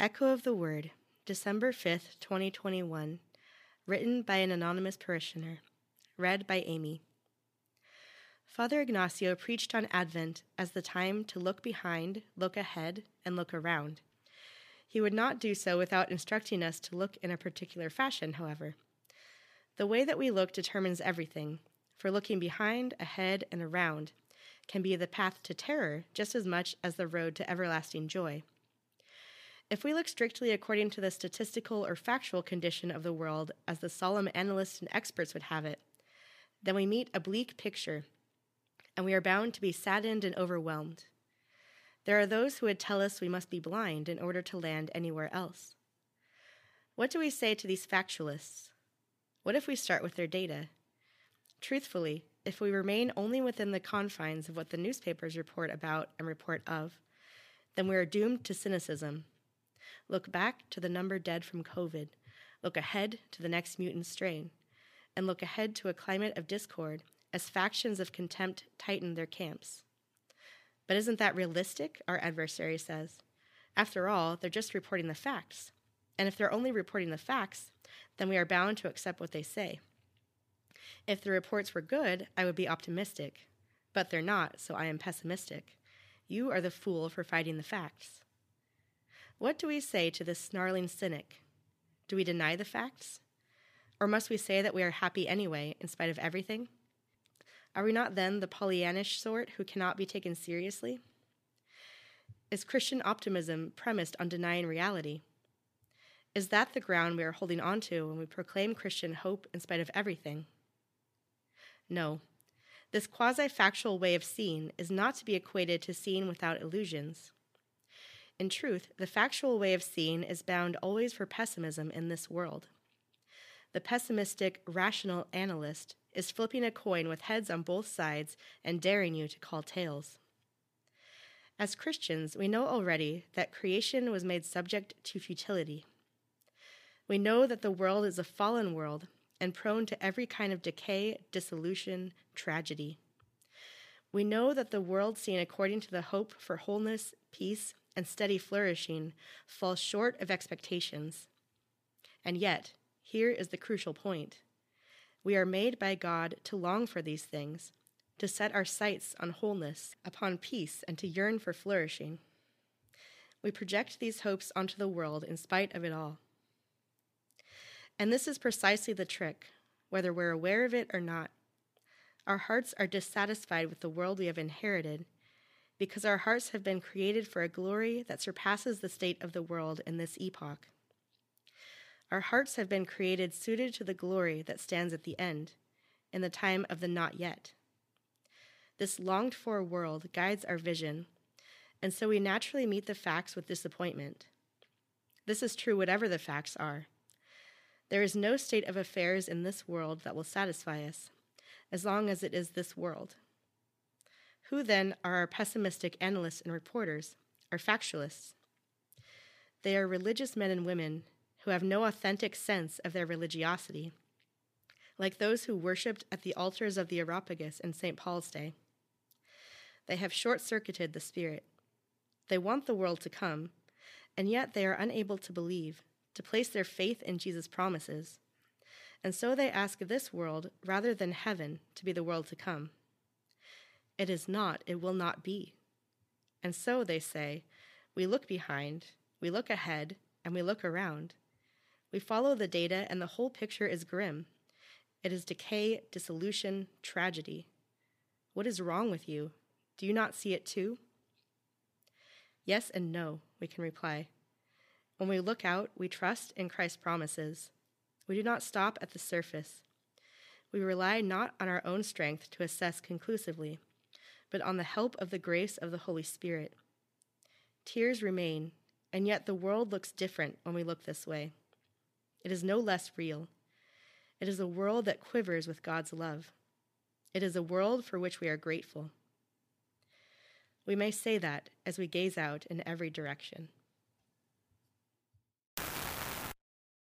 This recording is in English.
Echo of the Word, December 5th, 2021. Written by an anonymous parishioner. Read by Amy. Father Ignacio preached on Advent as the time to look behind, look ahead, and look around. He would not do so without instructing us to look in a particular fashion, however. The way that we look determines everything, for looking behind, ahead, and around can be the path to terror just as much as the road to everlasting joy. If we look strictly according to the statistical or factual condition of the world as the solemn analysts and experts would have it, then we meet a bleak picture, and we are bound to be saddened and overwhelmed. There are those who would tell us we must be blind in order to land anywhere else. What do we say to these factualists? What if we start with their data? Truthfully, if we remain only within the confines of what the newspapers report about and report of, then we are doomed to cynicism Look back to the number dead from COVID. Look ahead to the next mutant strain. And look ahead to a climate of discord as factions of contempt tighten their camps. But isn't that realistic? Our adversary says. After all, they're just reporting the facts. And if they're only reporting the facts, then we are bound to accept what they say. If the reports were good, I would be optimistic. But they're not, so I am pessimistic. You are the fool for fighting the facts. What do we say to this snarling cynic? Do we deny the facts? Or must we say that we are happy anyway, in spite of everything? Are we not then the Pollyannish sort who cannot be taken seriously? Is Christian optimism premised on denying reality? Is that the ground we are holding on to when we proclaim Christian hope in spite of everything? No. This quasi factual way of seeing is not to be equated to seeing without illusions. In truth, the factual way of seeing is bound always for pessimism in this world. The pessimistic, rational analyst is flipping a coin with heads on both sides and daring you to call tails. As Christians, we know already that creation was made subject to futility. We know that the world is a fallen world and prone to every kind of decay, dissolution, tragedy. We know that the world seen according to the hope for wholeness, peace, and steady flourishing falls short of expectations. And yet, here is the crucial point. We are made by God to long for these things, to set our sights on wholeness, upon peace, and to yearn for flourishing. We project these hopes onto the world in spite of it all. And this is precisely the trick, whether we're aware of it or not. Our hearts are dissatisfied with the world we have inherited because our hearts have been created for a glory that surpasses the state of the world in this epoch. Our hearts have been created suited to the glory that stands at the end, in the time of the not yet. This longed for world guides our vision, and so we naturally meet the facts with disappointment. This is true whatever the facts are. There is no state of affairs in this world that will satisfy us, as long as it is this world. Who then are our pessimistic analysts and reporters, our factualists? They are religious men and women who have no authentic sense of their religiosity, like those who worshipped at the altars of the Areopagus in St. Paul's day. They have short circuited the Spirit. They want the world to come, and yet they are unable to believe, to place their faith in Jesus' promises. And so they ask this world rather than heaven to be the world to come. It is not, it will not be. And so, they say, we look behind, we look ahead, and we look around. We follow the data, and the whole picture is grim. It is decay, dissolution, tragedy. What is wrong with you? Do you not see it too? Yes and no, we can reply. When we look out, we trust in Christ's promises. We do not stop at the surface. We rely not on our own strength to assess conclusively but on the help of the grace of the Holy Spirit. Tears remain, and yet the world looks different when we look this way. It is no less real. It is a world that quivers with God's love. It is a world for which we are grateful. We may say that as we gaze out in every direction.